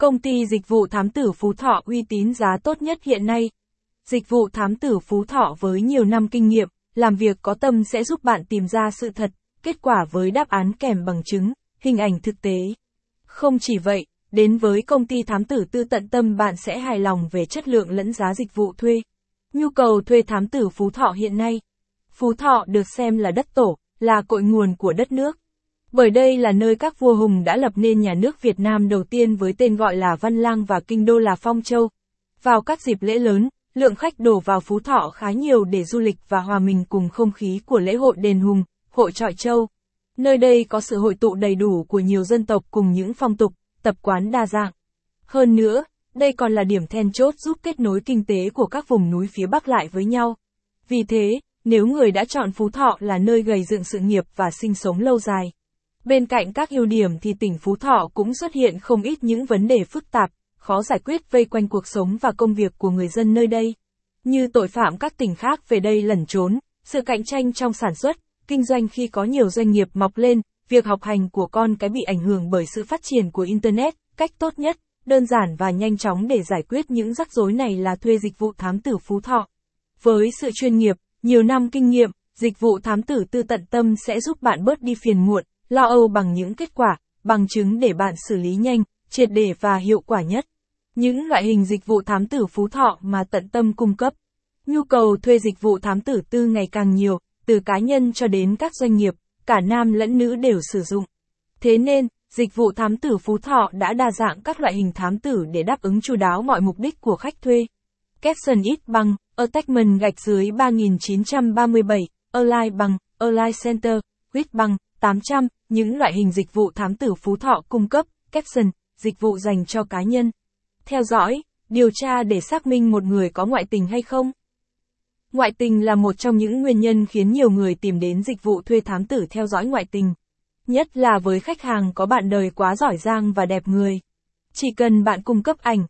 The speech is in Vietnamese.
Công ty dịch vụ thám tử Phú Thọ uy tín giá tốt nhất hiện nay. Dịch vụ thám tử Phú Thọ với nhiều năm kinh nghiệm, làm việc có tâm sẽ giúp bạn tìm ra sự thật, kết quả với đáp án kèm bằng chứng, hình ảnh thực tế. Không chỉ vậy, đến với công ty thám tử tư tận tâm bạn sẽ hài lòng về chất lượng lẫn giá dịch vụ thuê. Nhu cầu thuê thám tử Phú Thọ hiện nay. Phú Thọ được xem là đất tổ, là cội nguồn của đất nước. Bởi đây là nơi các vua hùng đã lập nên nhà nước Việt Nam đầu tiên với tên gọi là Văn Lang và kinh đô là Phong Châu. Vào các dịp lễ lớn, lượng khách đổ vào Phú Thọ khá nhiều để du lịch và hòa mình cùng không khí của lễ hội đền hùng, hội trọi châu. Nơi đây có sự hội tụ đầy đủ của nhiều dân tộc cùng những phong tục, tập quán đa dạng. Hơn nữa, đây còn là điểm then chốt giúp kết nối kinh tế của các vùng núi phía Bắc lại với nhau. Vì thế, nếu người đã chọn Phú Thọ là nơi gầy dựng sự nghiệp và sinh sống lâu dài. Bên cạnh các ưu điểm thì tỉnh Phú Thọ cũng xuất hiện không ít những vấn đề phức tạp, khó giải quyết vây quanh cuộc sống và công việc của người dân nơi đây. Như tội phạm các tỉnh khác về đây lẩn trốn, sự cạnh tranh trong sản xuất, kinh doanh khi có nhiều doanh nghiệp mọc lên, việc học hành của con cái bị ảnh hưởng bởi sự phát triển của Internet, cách tốt nhất, đơn giản và nhanh chóng để giải quyết những rắc rối này là thuê dịch vụ thám tử Phú Thọ. Với sự chuyên nghiệp, nhiều năm kinh nghiệm, dịch vụ thám tử tư tận tâm sẽ giúp bạn bớt đi phiền muộn, lo âu bằng những kết quả, bằng chứng để bạn xử lý nhanh, triệt để và hiệu quả nhất. Những loại hình dịch vụ thám tử Phú Thọ mà tận tâm cung cấp. Nhu cầu thuê dịch vụ thám tử tư ngày càng nhiều, từ cá nhân cho đến các doanh nghiệp, cả nam lẫn nữ đều sử dụng. Thế nên, dịch vụ thám tử Phú Thọ đã đa dạng các loại hình thám tử để đáp ứng chu đáo mọi mục đích của khách thuê. Capson ít bằng, Attachment gạch dưới 3937, Align bằng, Align Center, Quýt bằng, 800, những loại hình dịch vụ thám tử Phú Thọ cung cấp, caption, dịch vụ dành cho cá nhân. Theo dõi, điều tra để xác minh một người có ngoại tình hay không. Ngoại tình là một trong những nguyên nhân khiến nhiều người tìm đến dịch vụ thuê thám tử theo dõi ngoại tình. Nhất là với khách hàng có bạn đời quá giỏi giang và đẹp người. Chỉ cần bạn cung cấp ảnh,